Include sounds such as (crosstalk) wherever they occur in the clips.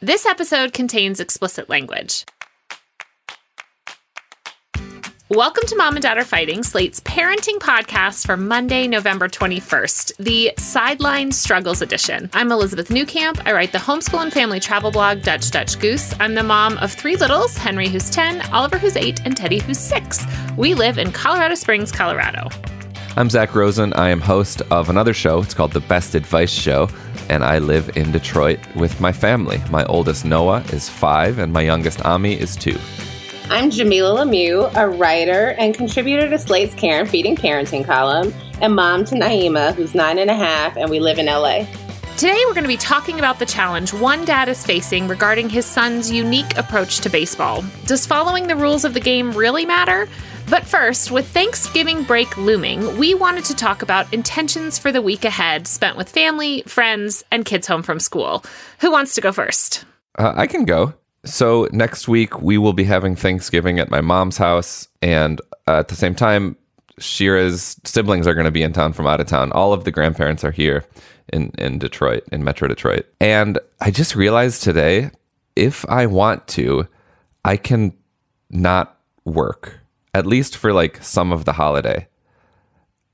This episode contains explicit language. Welcome to Mom and Dad Are Fighting, Slate's parenting podcast for Monday, November 21st, the Sideline Struggles edition. I'm Elizabeth Newcamp. I write the homeschool and family travel blog Dutch Dutch Goose. I'm the mom of three littles Henry, who's 10, Oliver, who's 8, and Teddy, who's 6. We live in Colorado Springs, Colorado. I'm Zach Rosen. I am host of another show. It's called The Best Advice Show, and I live in Detroit with my family. My oldest Noah is five, and my youngest Ami is two. I'm Jamilah Lemieux, a writer and contributor to Slate's Care and Feeding Parenting column, and mom to Naima, who's nine and a half, and we live in LA. Today, we're going to be talking about the challenge one dad is facing regarding his son's unique approach to baseball. Does following the rules of the game really matter? But first, with Thanksgiving break looming, we wanted to talk about intentions for the week ahead spent with family, friends, and kids home from school. Who wants to go first? Uh, I can go. So, next week, we will be having Thanksgiving at my mom's house. And uh, at the same time, Shira's siblings are going to be in town from out of town. All of the grandparents are here in, in Detroit, in Metro Detroit. And I just realized today if I want to, I can not work at least for like some of the holiday.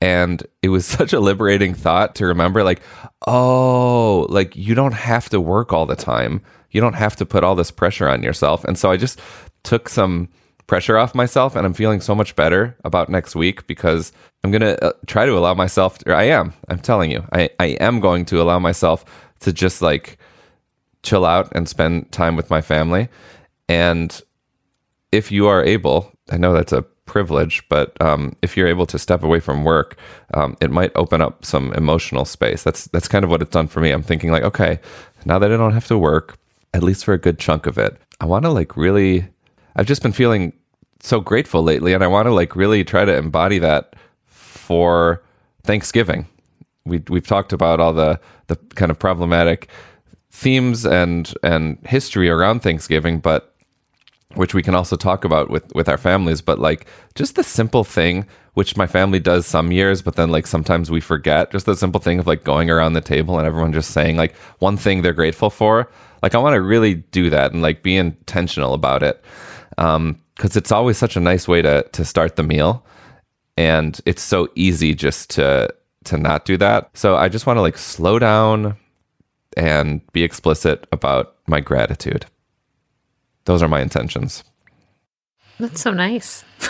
And it was (laughs) such a liberating thought to remember like, oh, like you don't have to work all the time. You don't have to put all this pressure on yourself. And so I just took some pressure off myself and I'm feeling so much better about next week because I'm going to uh, try to allow myself or I am. I'm telling you. I I am going to allow myself to just like chill out and spend time with my family. And if you are able, I know that's a privilege, but um, if you're able to step away from work, um, it might open up some emotional space. That's that's kind of what it's done for me. I'm thinking like, okay, now that I don't have to work, at least for a good chunk of it, I want to like really. I've just been feeling so grateful lately, and I want to like really try to embody that for Thanksgiving. We we've talked about all the the kind of problematic themes and and history around Thanksgiving, but which we can also talk about with with our families but like just the simple thing which my family does some years but then like sometimes we forget just the simple thing of like going around the table and everyone just saying like one thing they're grateful for. Like i want to really do that and like be intentional about it um because it's always such a nice way to to start the meal and it's so easy just to to not do that. So i just want to like slow down and be explicit about my gratitude those are my intentions. That's so nice. (laughs)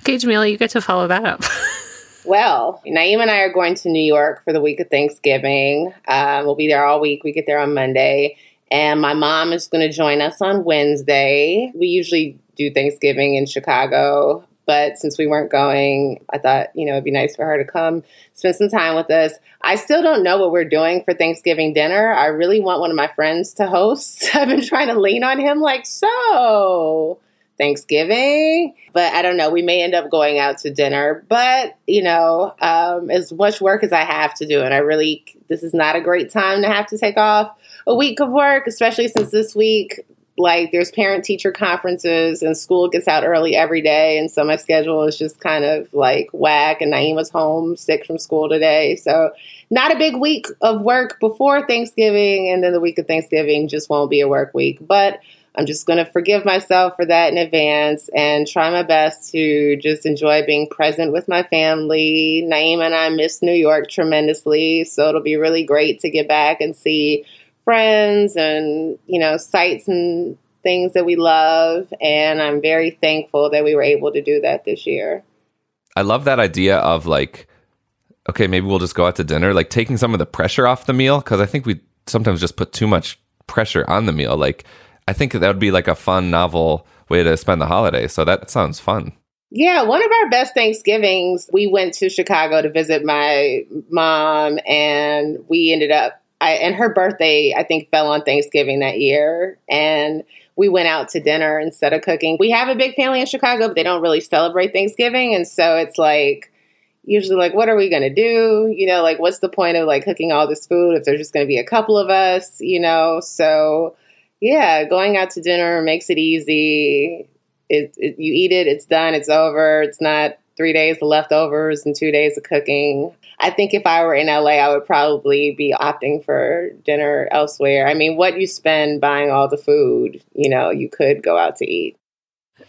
okay, Jamilah, you get to follow that up. (laughs) well, Naima and I are going to New York for the week of Thanksgiving. Um, we'll be there all week. We get there on Monday. And my mom is going to join us on Wednesday. We usually do Thanksgiving in Chicago, but since we weren't going, I thought, you know, it'd be nice for her to come spend some time with us. I still don't know what we're doing for Thanksgiving dinner. I really want one of my friends to host. (laughs) I've been trying to lean on him, like, so Thanksgiving, but I don't know. We may end up going out to dinner, but you know, um, as much work as I have to do, and I really, this is not a great time to have to take off a week of work, especially since this week like there's parent teacher conferences and school gets out early every day. And so my schedule is just kind of like whack. And Naima's home sick from school today. So not a big week of work before Thanksgiving. And then the week of Thanksgiving just won't be a work week. But I'm just going to forgive myself for that in advance and try my best to just enjoy being present with my family. Naima and I miss New York tremendously, so it'll be really great to get back and see friends and, you know, sites and things that we love. And I'm very thankful that we were able to do that this year. I love that idea of like, okay, maybe we'll just go out to dinner, like taking some of the pressure off the meal. Cause I think we sometimes just put too much pressure on the meal. Like, I think that would be like a fun, novel way to spend the holiday. So that sounds fun. Yeah, one of our best Thanksgivings, we went to Chicago to visit my mom, and we ended up I, and her birthday, I think, fell on Thanksgiving that year. And we went out to dinner instead of cooking. We have a big family in Chicago, but they don't really celebrate Thanksgiving. And so it's like, usually like, what are we going to do? You know, like, what's the point of like cooking all this food if there's just going to be a couple of us, you know? So, yeah, going out to dinner makes it easy. It, it, you eat it, it's done, it's over. It's not three days of leftovers and two days of cooking. I think if I were in LA, I would probably be opting for dinner elsewhere. I mean, what you spend buying all the food, you know, you could go out to eat.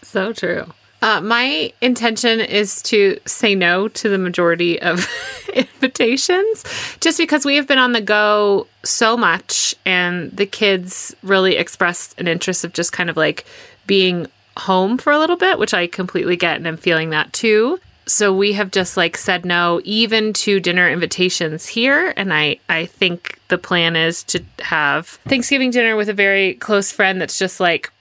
So true. Uh, my intention is to say no to the majority of (laughs) invitations just because we have been on the go so much and the kids really expressed an interest of just kind of like being home for a little bit, which I completely get and I'm feeling that too. So we have just like said no even to dinner invitations here and I I think the plan is to have Thanksgiving dinner with a very close friend that's just like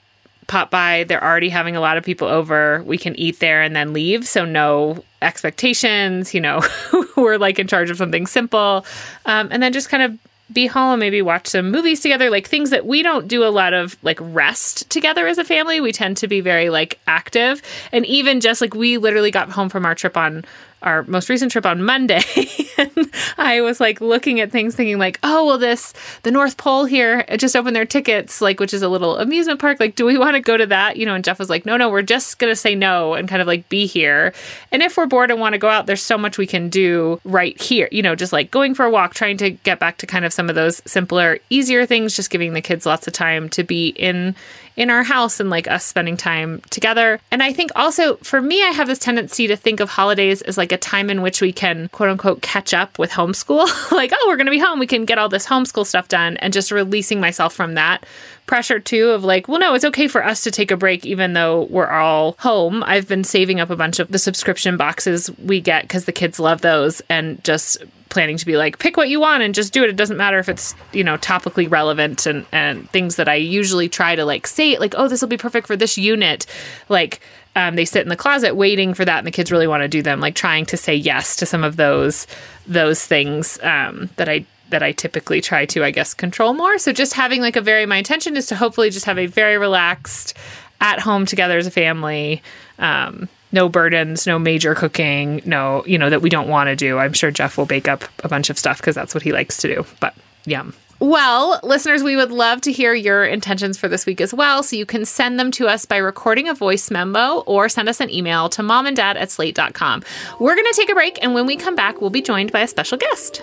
pop by. They're already having a lot of people over. We can eat there and then leave. So no expectations. You know, (laughs) we're like in charge of something simple, um, and then just kind of be home, maybe watch some movies together, like things that we don't do a lot of like rest together as a family. We tend to be very like active. And even just like we literally got home from our trip on our most recent trip on Monday, (laughs) I was like looking at things, thinking like, oh, well, this the North Pole here just opened their tickets, like which is a little amusement park. Like, do we want to go to that? You know, and Jeff was like, no, no, we're just gonna say no and kind of like be here. And if we're bored and want to go out, there's so much we can do right here. You know, just like going for a walk, trying to get back to kind of some of those simpler, easier things, just giving the kids lots of time to be in in our house and like us spending time together. And I think also for me, I have this tendency to think of holidays as like a time in which we can quote unquote catch up with homeschool. (laughs) like, oh, we're going to be home. We can get all this homeschool stuff done and just releasing myself from that pressure too of like, well, no, it's okay for us to take a break even though we're all home. I've been saving up a bunch of the subscription boxes we get because the kids love those and just planning to be like pick what you want and just do it it doesn't matter if it's you know topically relevant and and things that i usually try to like say like oh this will be perfect for this unit like um, they sit in the closet waiting for that and the kids really want to do them like trying to say yes to some of those those things um, that i that I typically try to, I guess, control more. So just having like a very, my intention is to hopefully just have a very relaxed, at home together as a family, um, no burdens, no major cooking, no, you know, that we don't want to do. I'm sure Jeff will bake up a bunch of stuff because that's what he likes to do. But yum. Well, listeners, we would love to hear your intentions for this week as well. So you can send them to us by recording a voice memo or send us an email to mom and dad at slate.com. We're going to take a break. And when we come back, we'll be joined by a special guest.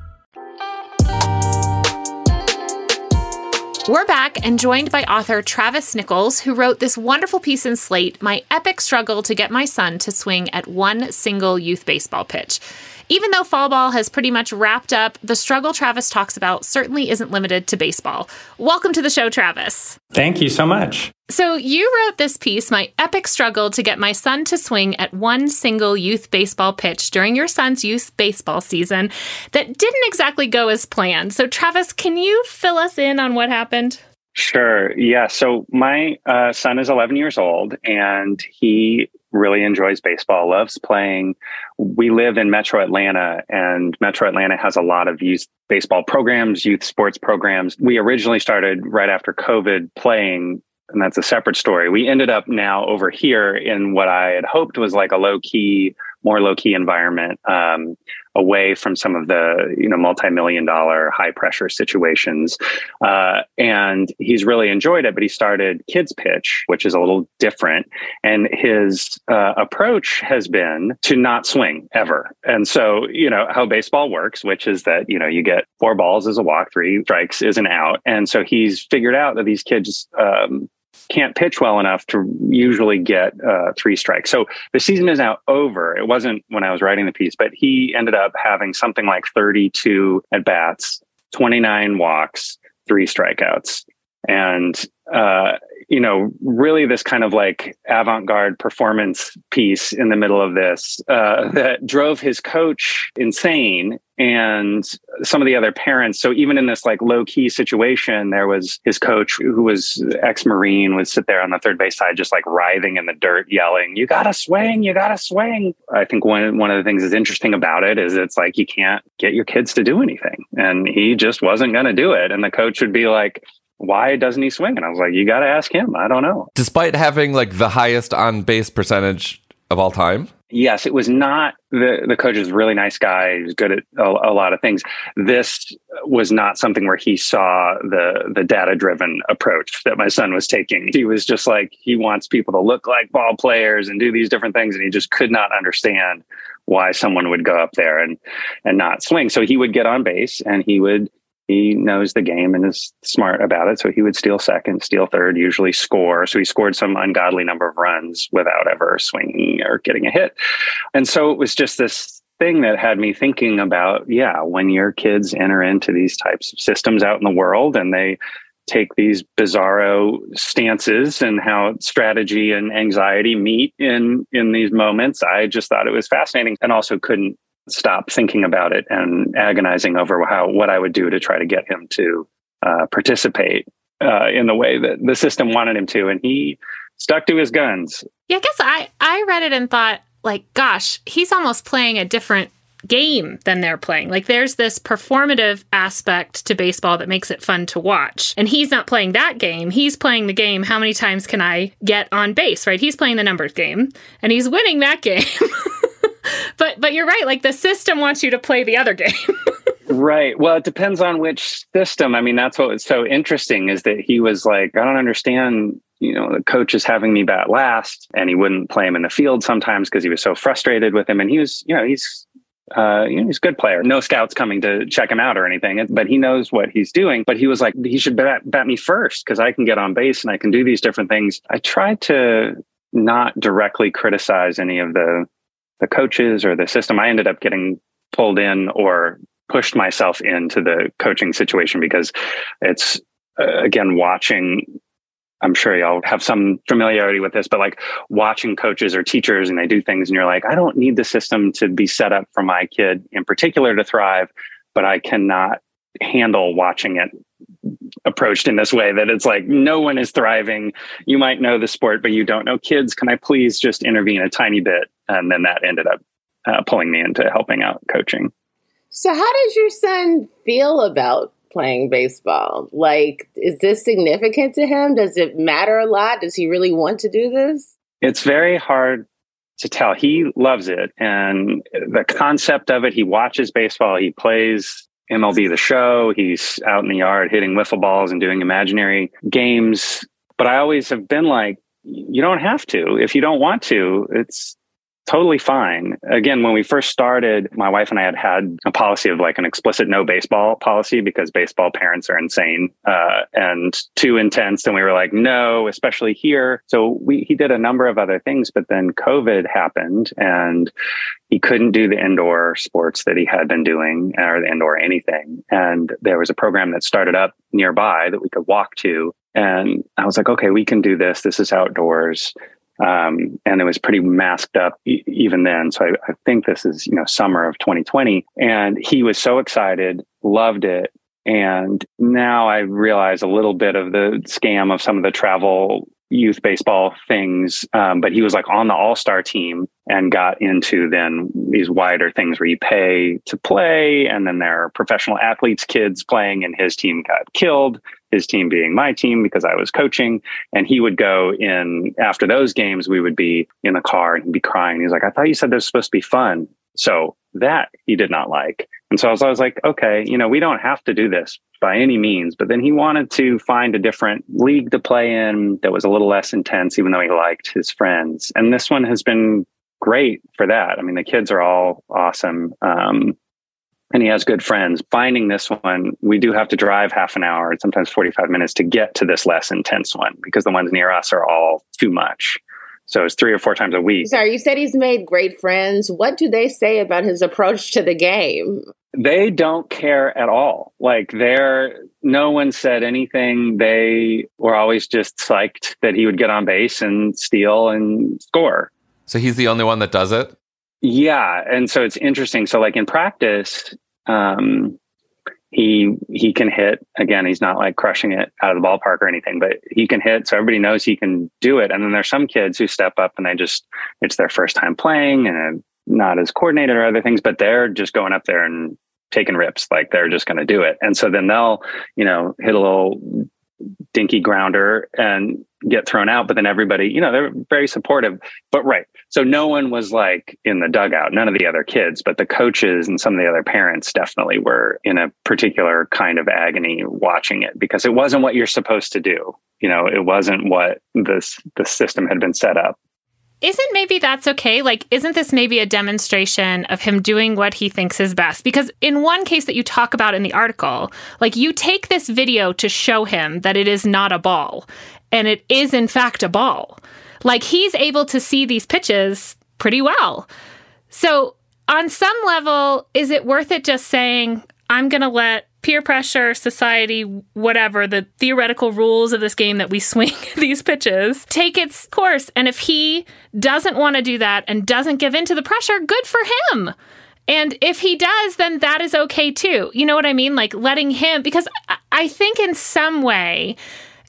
We're back and joined by author Travis Nichols, who wrote this wonderful piece in Slate My Epic Struggle to Get My Son to Swing at One Single Youth Baseball Pitch. Even though fall ball has pretty much wrapped up, the struggle Travis talks about certainly isn't limited to baseball. Welcome to the show, Travis. Thank you so much. So, you wrote this piece, My Epic Struggle to Get My Son to Swing at One Single Youth Baseball Pitch during your son's youth baseball season, that didn't exactly go as planned. So, Travis, can you fill us in on what happened? Sure. Yeah. So my uh, son is 11 years old and he really enjoys baseball, loves playing. We live in Metro Atlanta, and Metro Atlanta has a lot of youth baseball programs, youth sports programs. We originally started right after COVID playing and that's a separate story. We ended up now over here in what I had hoped was like a low key, more low key environment, um, away from some of the you know multi million dollar high pressure situations. Uh, and he's really enjoyed it. But he started kids pitch, which is a little different, and his uh, approach has been to not swing ever. And so you know how baseball works, which is that you know you get four balls as a walk, three strikes is an out, and so he's figured out that these kids. Um, can't pitch well enough to usually get uh, three strikes. So the season is now over. It wasn't when I was writing the piece, but he ended up having something like 32 at bats, 29 walks, three strikeouts. And uh, you know, really this kind of like avant garde performance piece in the middle of this uh, that drove his coach insane and some of the other parents. So even in this like low key situation, there was his coach who was ex Marine would sit there on the third base side, just like writhing in the dirt, yelling, "You got to swing! You got to swing!" I think one one of the things that's interesting about it is it's like you can't get your kids to do anything, and he just wasn't going to do it. And the coach would be like, why doesn't he swing? And I was like, you got to ask him. I don't know. Despite having like the highest on base percentage of all time. Yes, it was not the the coach is a really nice guy. He's good at a, a, lot of things. This was not something where he saw the the data driven approach that my son was taking. He was just like he wants people to look like ball players and do these different things, and he just could not understand why someone would go up there and and not swing. So he would get on base and he would he knows the game and is smart about it. So he would steal second, steal third, usually score. So he scored some ungodly number of runs without ever swinging or getting a hit. And so it was just this thing that had me thinking about yeah, when your kids enter into these types of systems out in the world and they take these bizarro stances and how strategy and anxiety meet in in these moments i just thought it was fascinating and also couldn't stop thinking about it and agonizing over how what I would do to try to get him to uh, participate uh, in the way that the system wanted him to, and he stuck to his guns. Yeah, I guess I I read it and thought like, gosh, he's almost playing a different game than they're playing. Like there's this performative aspect to baseball that makes it fun to watch. And he's not playing that game. He's playing the game how many times can I get on base, right? He's playing the numbers game and he's winning that (laughs) game. But but you're right. Like the system wants you to play the other (laughs) game. right. Well, it depends on which system. I mean, that's what was so interesting is that he was like, I don't understand. You know, the coach is having me bat last, and he wouldn't play him in the field sometimes because he was so frustrated with him. And he was, you know, he's uh, you know, he's a good player. No scouts coming to check him out or anything, but he knows what he's doing. But he was like, he should bat, bat me first because I can get on base and I can do these different things. I tried to not directly criticize any of the the coaches or the system. I ended up getting pulled in or pushed myself into the coaching situation because it's uh, again watching I'm sure y'all have some familiarity with this, but like watching coaches or teachers and they do things and you're like, I don't need the system to be set up for my kid in particular to thrive, but I cannot handle watching it approached in this way that it's like no one is thriving. You might know the sport, but you don't know kids. Can I please just intervene a tiny bit? And then that ended up uh, pulling me into helping out coaching. So, how does your son feel about playing baseball? Like, is this significant to him? Does it matter a lot? Does he really want to do this? It's very hard to tell. He loves it. And the concept of it, he watches baseball, he plays MLB The Show. He's out in the yard hitting wiffle balls and doing imaginary games. But I always have been like, you don't have to. If you don't want to, it's totally fine. Again, when we first started, my wife and I had had a policy of like an explicit no baseball policy because baseball parents are insane uh, and too intense. And we were like, no, especially here. So we he did a number of other things, but then COVID happened and he couldn't do the indoor sports that he had been doing or the indoor anything. And there was a program that started up nearby that we could walk to. And I was like, okay, we can do this. This is outdoors. Um, and it was pretty masked up e- even then. So I, I think this is, you know, summer of 2020. And he was so excited, loved it. And now I realize a little bit of the scam of some of the travel youth baseball things, um, but he was like on the all star team and got into then these wider things where you pay to play. And then there are professional athletes, kids playing, and his team got killed, his team being my team because I was coaching. And he would go in after those games, we would be in the car and he'd be crying. He's like, I thought you said this was supposed to be fun. So that he did not like. And so I was, I was like, okay, you know, we don't have to do this by any means. But then he wanted to find a different league to play in that was a little less intense, even though he liked his friends. And this one has been great for that. I mean, the kids are all awesome. Um, and he has good friends. Finding this one, we do have to drive half an hour, sometimes 45 minutes to get to this less intense one because the ones near us are all too much. So it's three or four times a week. Sorry, you said he's made great friends. What do they say about his approach to the game? They don't care at all. Like they're no one said anything. They were always just psyched that he would get on base and steal and score. So he's the only one that does it? Yeah. And so it's interesting. So like in practice, um, he he can hit again he's not like crushing it out of the ballpark or anything but he can hit so everybody knows he can do it and then there's some kids who step up and they just it's their first time playing and not as coordinated or other things but they're just going up there and taking rips like they're just going to do it and so then they'll you know hit a little dinky grounder and get thrown out. But then everybody, you know, they're very supportive. But right. So no one was like in the dugout, none of the other kids, but the coaches and some of the other parents definitely were in a particular kind of agony watching it because it wasn't what you're supposed to do. You know, it wasn't what this the system had been set up isn't maybe that's okay? Like, isn't this maybe a demonstration of him doing what he thinks is best? Because in one case that you talk about in the article, like you take this video to show him that it is not a ball and it is in fact a ball. Like he's able to see these pitches pretty well. So, on some level, is it worth it just saying, I'm going to let peer pressure, society, whatever, the theoretical rules of this game that we swing (laughs) these pitches take its course. And if he doesn't want to do that and doesn't give in to the pressure, good for him. And if he does, then that is okay too. You know what I mean? Like letting him, because I think in some way,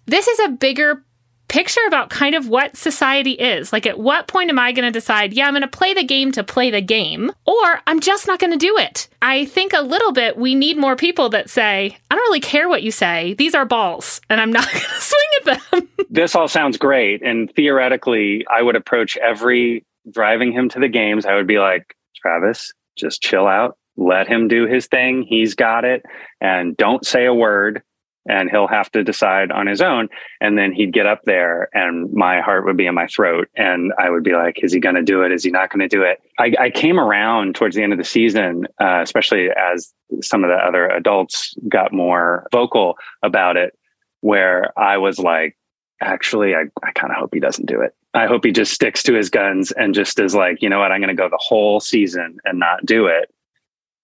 this is a bigger picture about kind of what society is. Like, at what point am I going to decide, yeah, I'm going to play the game to play the game, or I'm just not going to do it? I think a little bit we need more people that say, I don't really care what you say. These are balls, and I'm not (laughs) going to swing at them. this all sounds great. And theoretically, I would approach every driving him to the games. I would be like, Travis, just chill out. Let him do his thing. He's got it. And don't say a word and he'll have to decide on his own. And then he'd get up there, and my heart would be in my throat, and I would be like, "Is he going to do it? Is he not going to do it?" I, I, came around towards the end of the season, uh, especially as some of the other adults got more vocal about it, where I was like, "Actually, I, I kind of hope he doesn't do it." I hope he just sticks to his guns and just is like, you know what, I'm going to go the whole season and not do it.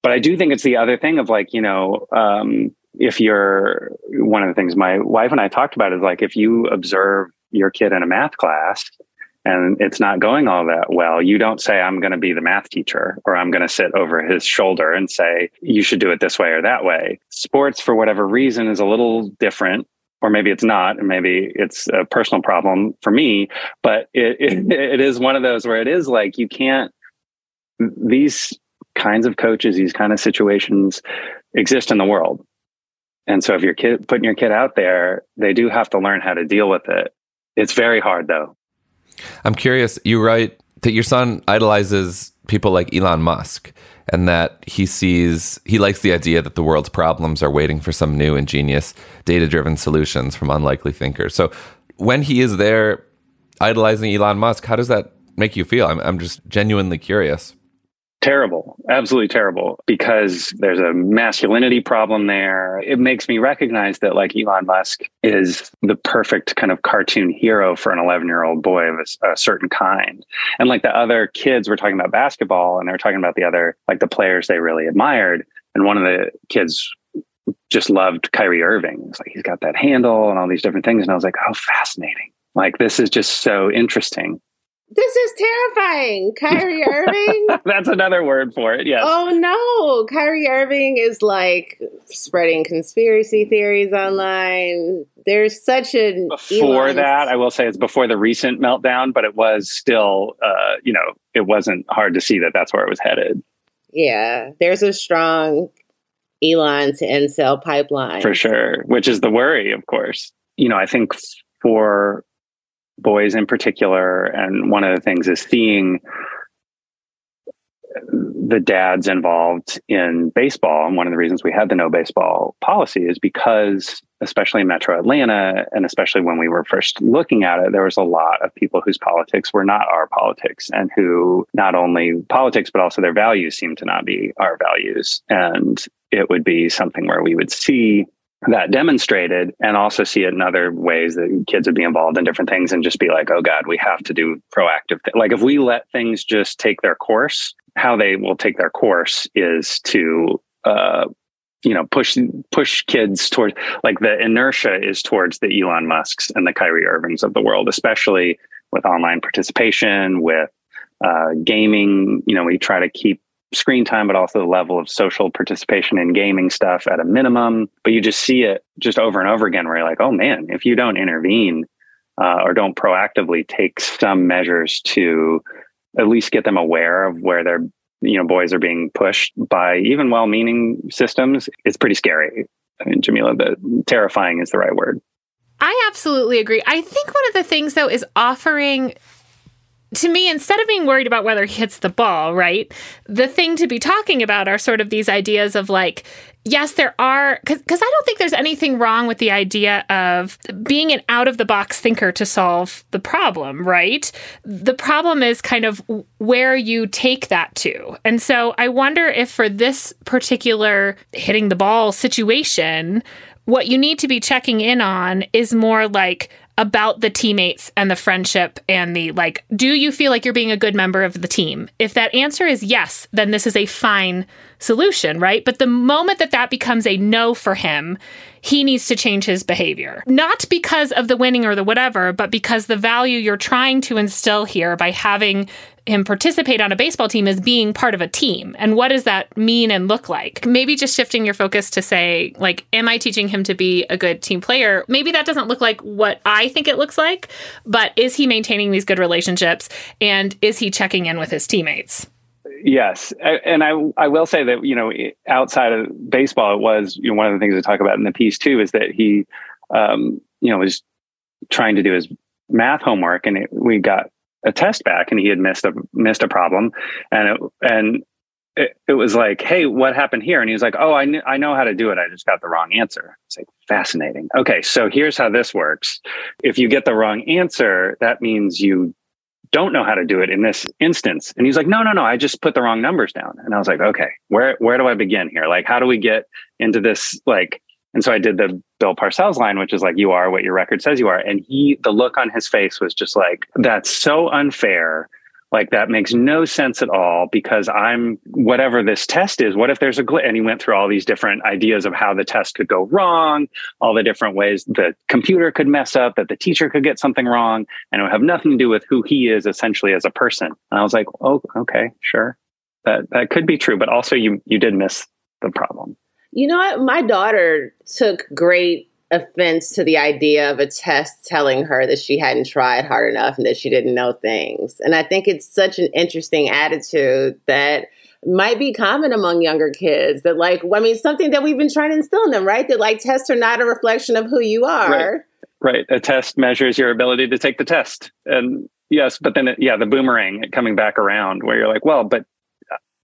But I do think it's the other thing of like, you know, um, if you're one of the things my wife and I talked about is like if you observe your kid in a math class and it's not going all that well, you don't say, I'm going to be the math teacher or I'm going to sit over his shoulder and say, you should do it this way or that way. Sports, for whatever reason, is a little different. Or maybe it's not, and maybe it's a personal problem for me. But it, it, mm-hmm. (laughs) it is one of those where it is like you can't, these kinds of coaches, these kind of situations exist in the world and so if you're kid, putting your kid out there, they do have to learn how to deal with it. It's very hard though. I'm curious, you write that your son idolizes people like Elon Musk and that he sees he likes the idea that the world's problems are waiting for some new ingenious data-driven solutions from unlikely thinkers. So when he is there idolizing Elon Musk, how does that make you feel? I'm I'm just genuinely curious terrible absolutely terrible because there's a masculinity problem there it makes me recognize that like elon musk is the perfect kind of cartoon hero for an 11 year old boy of a, a, certain kind and like the other kids were talking about basketball and they were talking about the other like the players they really admired and one of the kids just loved Kyrie Irving. It's like he's got that handle and all these different things. And I was like, oh, fascinating. Like this is just so interesting This is terrifying. Kyrie (laughs) Irving. That's another word for it. Yes. Oh no. Kyrie Irving is like spreading conspiracy theories online. There's such an before Elon's- that, I will say it's before the recent meltdown, but it was still, uh, you know, it wasn't hard to see that that's where it was headed Yeah. There's a strong Elon to incel pipeline. for sure, which is the worry, of course. You know, I think for boys in particular, and one of the things is seeing the dads involved in baseball. And one of the reasons we had the no baseball policy is because, especially in Metro Atlanta, and especially when we were first looking at it, there was a lot of people whose politics were not our politics and who not only politics, but also their values seemed to not be our values. And it would be something where we would see that demonstrated and also see it in other ways that kids would be involved in different things and just be like, oh God, we have to do proactive. Th-. Like if we let things just take their course, how they will take their course is to, uh, you know, push push kids towards like the inertia is towards the Elon Musk's and the Kyrie Irvings of the world, especially with online participation, with uh, gaming. You know, we try to keep screen time, but also the level of social participation in gaming stuff at a minimum. But you just see it just over and over again where you're like, oh man, if you don't intervene uh, or don't proactively take some measures to at least get them aware of where their you know boys are being pushed by even well-meaning systems, it's pretty scary. I mean, Jamilah, the terrifying is the right word. I absolutely agree. I think one of the things though is offering to me, instead of being worried about whether he hits the ball, right? The thing to be talking about are sort of these ideas of like, yes, there are, because I don't think there's anything wrong with the idea of being an out of the box thinker to solve the problem, right? The problem is kind of where you take that to. And so I wonder if for this particular hitting the ball situation, what you need to be checking in on is more like, about the teammates and the friendship and the like, do you feel like you're being a good member of the team? If that answer is yes, then this is a fine solution, right? But the moment that that becomes a no for him, he needs to change his behavior. Not because of the winning or the whatever, but because the value you're trying to instill here by having him participate on a baseball team is being part of a team. And what does that mean and look like? Maybe just shifting your focus to say, like, am I teaching him to be a good team player? Maybe that doesn't look like what I think it looks like, but is he maintaining these good relationships and is he checking in with his teammates? Yes, and I I will say that you know outside of baseball, it was you know one of the things I talk about in the piece too is that he um, you know was trying to do his math homework, and it, we got a test back, and he had missed a missed a problem, and it, and it, it was like, hey, what happened here? And he was like, oh, I kn- I know how to do it. I just got the wrong answer. It's like fascinating. Okay, so here's how this works. If you get the wrong answer, that means you don't know how to do it in this instance. And he's like, no, no, no, I just put the wrong numbers down. And I was like, okay, where, where do I begin here? Like, how do we get into this? Like, and so I did the Bill Parcells line, which is like, you are what your record says you are. And he, the look on his face was just like, that's so unfair. Like that makes no sense at all because I'm whatever this test is. What if there's a glitch? And he went through all these different ideas of how the test could go wrong, all the different ways the computer could mess up, that the teacher could get something wrong, and it would have nothing to do with who he is essentially as a person. And I was like, oh, okay, sure, that that could be true, but also you you did miss the problem. You know what? My daughter took great offense to the idea of a test telling her that she hadn't tried hard enough and that she didn't know things. And I think it's such an interesting attitude that might be common among younger kids that like I mean something that we've been trying to instill in them, right? That like tests are not a reflection of who you are. Right. Right. A test measures your ability to take the test. And yes, but then it, yeah, the boomerang coming back around where you're like, well, but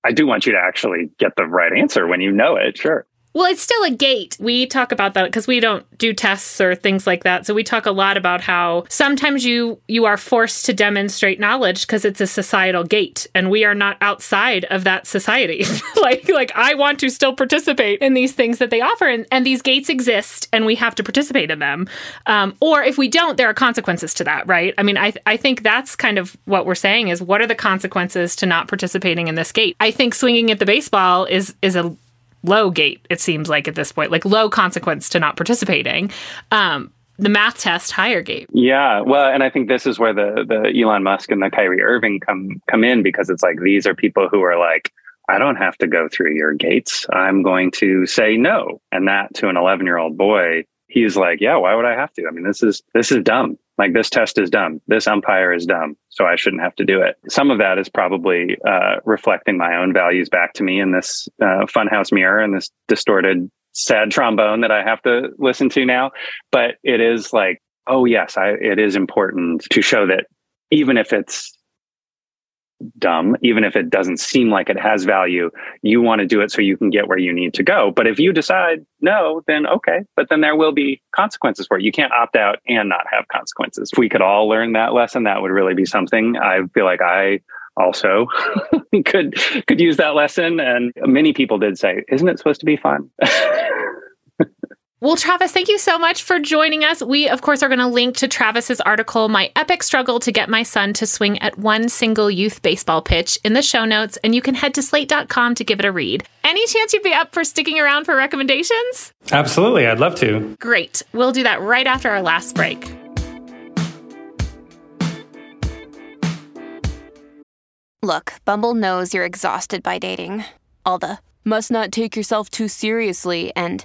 I do want you to actually get the right answer when you know it. Sure. Well, it's still a gate. We talk about that because we don't do tests or things like that. So we talk a lot about how sometimes you you are forced to demonstrate knowledge because it's a societal gate and we are not outside of that society. (laughs) like like I want to still participate in these things that they offer and, and these gates exist and we have to participate in them. Um, or if we don't, there are consequences to that, right? I mean, I I think that's kind of what we're saying is what are the consequences to not participating in this gate? I think swinging at the baseball is is a low gate it seems like at this point like low consequence to not participating um, the math test higher gate. Yeah, well, and I think this is where the the Elon Musk and the Kyrie Irving come come in because it's like these are people who are like, I don't have to go through your gates. I'm going to say no, and that to an 11 year old boy, he's like, yeah, why would I have to? I mean, this is this is dumb. Like this test is dumb. This umpire is dumb. So I shouldn't have to do it. Some of that is probably uh, reflecting my own values back to me in this uh, funhouse mirror and this distorted sad trombone that I have to listen to now. But it is like, oh yes, I, it is important to show that even if it's dumb, even if it doesn't seem like it has value, you want to do it so you can get where you need to go. But if you decide no, then okay, but then there will be consequences for it. You can't opt out and not have consequences. If we could all learn that lesson, that would really be something. I feel like I also (laughs) could could use that lesson and many people did say isn't it supposed to be fun (laughs) Well, Travis, thank you so much for joining us. We, of course, are going to link to Travis's article, My Epic Struggle to Get My Son to Swing at One Single Youth Baseball Pitch, in the show notes, and you can head to slate.com to give it a read. Any chance you'd be up for sticking around for recommendations? Absolutely. I'd love to. Great. We'll do that right after our last break. Look, Bumble knows you're exhausted by dating. All the must not take yourself too seriously and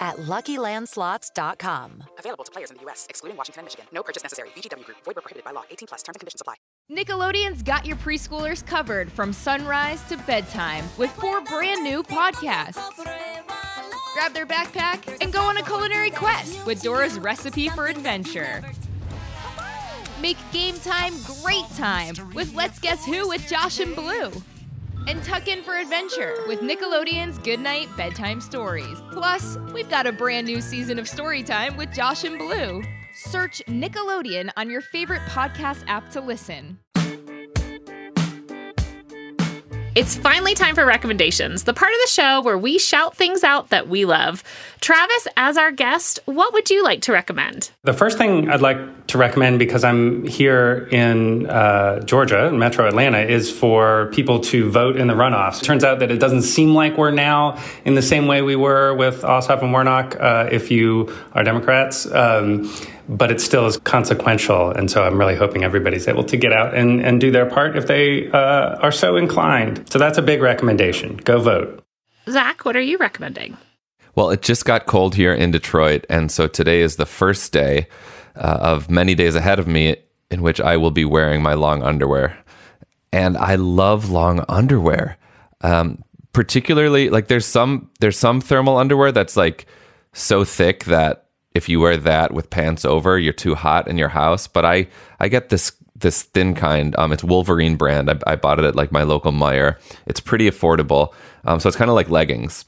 at LuckyLandSlots.com. Available to players in the U.S., excluding Washington and Michigan. No purchase necessary. VGW Group. Void where prohibited by law. 18 plus. Terms and conditions apply. Nickelodeon's got your preschoolers covered from sunrise to bedtime with four brand new podcasts. Grab their backpack and go on a culinary quest with Dora's Recipe for Adventure. Make game time great time with Let's Guess Who with Josh and Blue. And tuck in for adventure with Nickelodeon's Goodnight Bedtime Stories. Plus, we've got a brand new season of Storytime with Josh and Blue. Search Nickelodeon on your favorite podcast app to listen. It's finally time for recommendations, the part of the show where we shout things out that we love. Travis, as our guest, what would you like to recommend? The first thing I'd like to recommend, because I'm here in uh, Georgia, Metro Atlanta, is for people to vote in the runoffs. It turns out that it doesn't seem like we're now in the same way we were with Ossoff and Warnock uh, if you are Democrats. Um, but it still is consequential. And so I'm really hoping everybody's able to get out and, and do their part if they uh, are so inclined. So that's a big recommendation. Go vote. Zach, what are you recommending? Well, it just got cold here in Detroit. And so today is the first day uh, of many days ahead of me in which I will be wearing my long underwear. And I love long underwear. Um, particularly like there's some there's some thermal underwear that's like so thick that if you wear that with pants over, you're too hot in your house. But I I get this this thin kind. Um, it's Wolverine brand. I, I bought it at like my local Meijer. It's pretty affordable. Um, so it's kind of like leggings.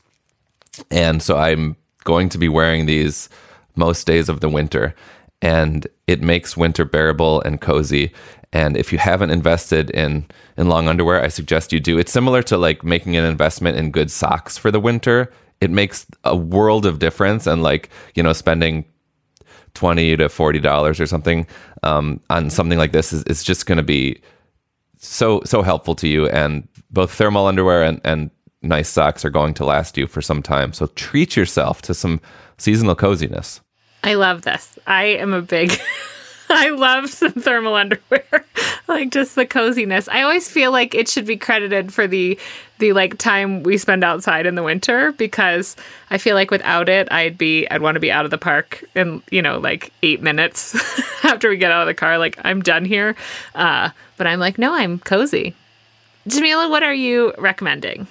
And so I'm going to be wearing these most days of the winter, and it makes winter bearable and cozy. And if you haven't invested in in long underwear, I suggest you do. It's similar to like making an investment in good socks for the winter it makes a world of difference and like you know spending 20 to 40 dollars or something um, on something like this is, is just going to be so so helpful to you. And both thermal underwear and, and nice socks are going to last you for some time. So treat yourself to some seasonal coziness. I love this. I am a big (laughs) (laughs) I love some thermal underwear. (laughs) like just the coziness. I always feel like it should be credited for the the like time we spend outside in the winter because I feel like without it I'd be I'd want to be out of the park in, you know, like 8 minutes (laughs) after we get out of the car like I'm done here. Uh, but I'm like no, I'm cozy. Jamilah, what are you recommending?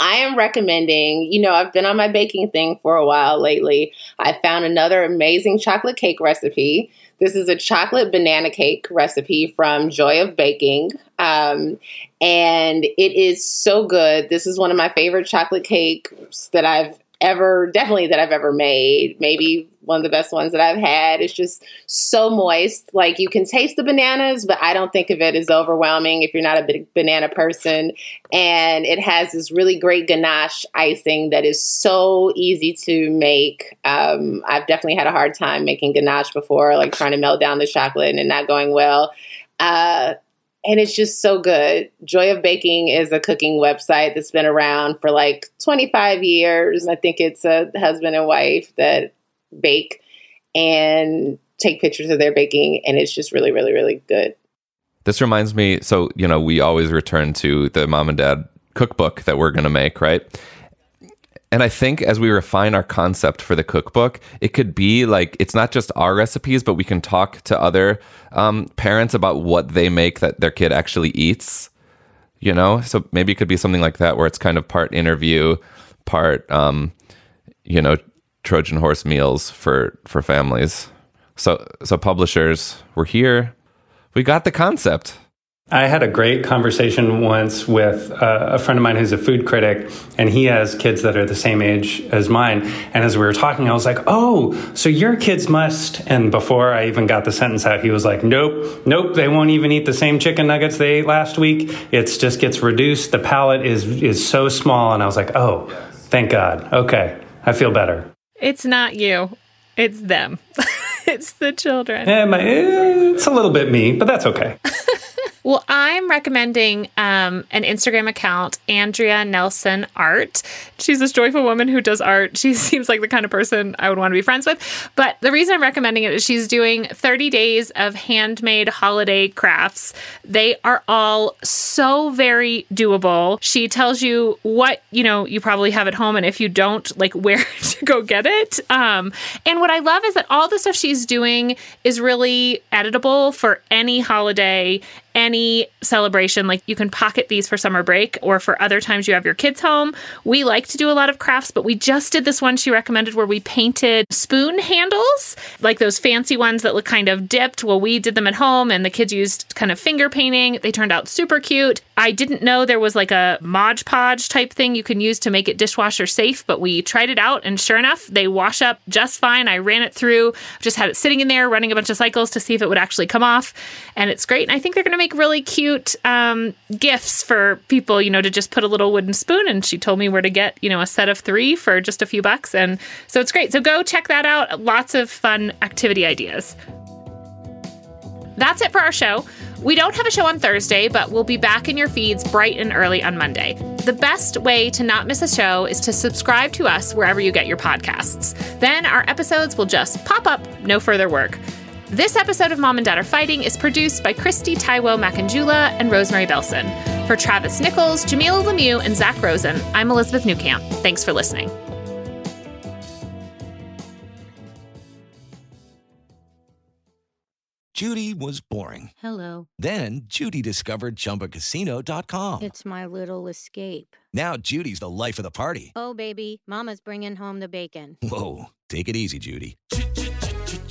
I am recommending, you know, I've been on my baking thing for a while lately. I found another amazing chocolate cake recipe. This is a chocolate banana cake recipe from Joy of Baking. Um, and it is so good. This is one of my favorite chocolate cakes that I've ever, definitely that I've ever made. Maybe one of the best ones that I've had. It's just so moist. Like you can taste the bananas, but I don't think of it as overwhelming if you're not a big banana person. And it has this really great ganache icing that is so easy to make. Um, I've definitely had a hard time making ganache before, like trying to melt down the chocolate and not going well. Uh, and it's just so good. Joy of Baking is a cooking website that's been around for like 25 years. I think it's a husband and wife that bake and take pictures of their baking, and it's just really, really, really good. This reminds me so, you know, we always return to the mom and dad cookbook that we're going to make, right? And I think as we refine our concept for the cookbook, it could be like it's not just our recipes, but we can talk to other um, parents about what they make that their kid actually eats. You know, so maybe it could be something like that where it's kind of part interview, part um, you know Trojan horse meals for for families. So so publishers, we're here. We got the concept. I had a great conversation once with uh, a friend of mine who's a food critic, and he has kids that are the same age as mine. And as we were talking, I was like, "Oh, so your kids must." And before I even got the sentence out, he was like, "Nope, nope, they won't even eat the same chicken nuggets they ate last week. It just gets reduced. The palate is is so small." And I was like, "Oh, thank God. Okay, I feel better." It's not you, it's them. (laughs) it's the children. Eh, my, eh, it's a little bit me, but that's okay. (laughs) Well, I'm recommending um, an Instagram account, Andrea Nelson Art. She's this joyful woman who does art. She (laughs) seems like the kind of person I would want to be friends with. But the reason I'm recommending it is she's doing 30 days of handmade holiday crafts. They are all so very doable. She tells you what, you know, you probably have at home and if you don't, like (laughs) where to go get it. Um, and what I love is that all the stuff she's doing is really editable for any holiday any celebration. Like you can pocket these for summer break or for other times you have your kids home. We like to do a lot of crafts, but we just did this one she recommended where we painted spoon handles, like those fancy ones that look kind of dipped. Well, we did them at home and the kids used kind of finger painting. They turned out super cute. I didn't know there was like a Mod Podge type thing you can use to make it dishwasher safe, but we tried it out and sure enough, they wash up just fine. I ran it through, just had it sitting in there running a bunch of cycles to see if it would actually come off. And it's great. And I think they're going to make really cute um, gifts for people, you know, to just put a little wooden spoon. And she told me where to get, you know, a set of three for just a few bucks. And so it's great. So go check that out. Lots of fun activity ideas. That's it for our show. We don't have a show on Thursday, but we'll be back in your feeds bright and early on Monday. The best way to not miss a show is to subscribe to us wherever you get your podcasts. Then our episodes will just pop up, no further work. This episode of Mom and Dad Are Fighting is produced by Christy Taiwo Makanjuola and Rosemary Belson. For Travis Nichols, Jamilah Lemieux, and Zak Rosen, I'm Elizabeth Newcamp. Thanks for listening. Judy was boring. Hello. Then Judy discovered ChumbaCasino.com. It's my little escape. Now Judy's the life of the party. Oh, baby, Mama's bringing home the bacon. Whoa, take it easy, Judy.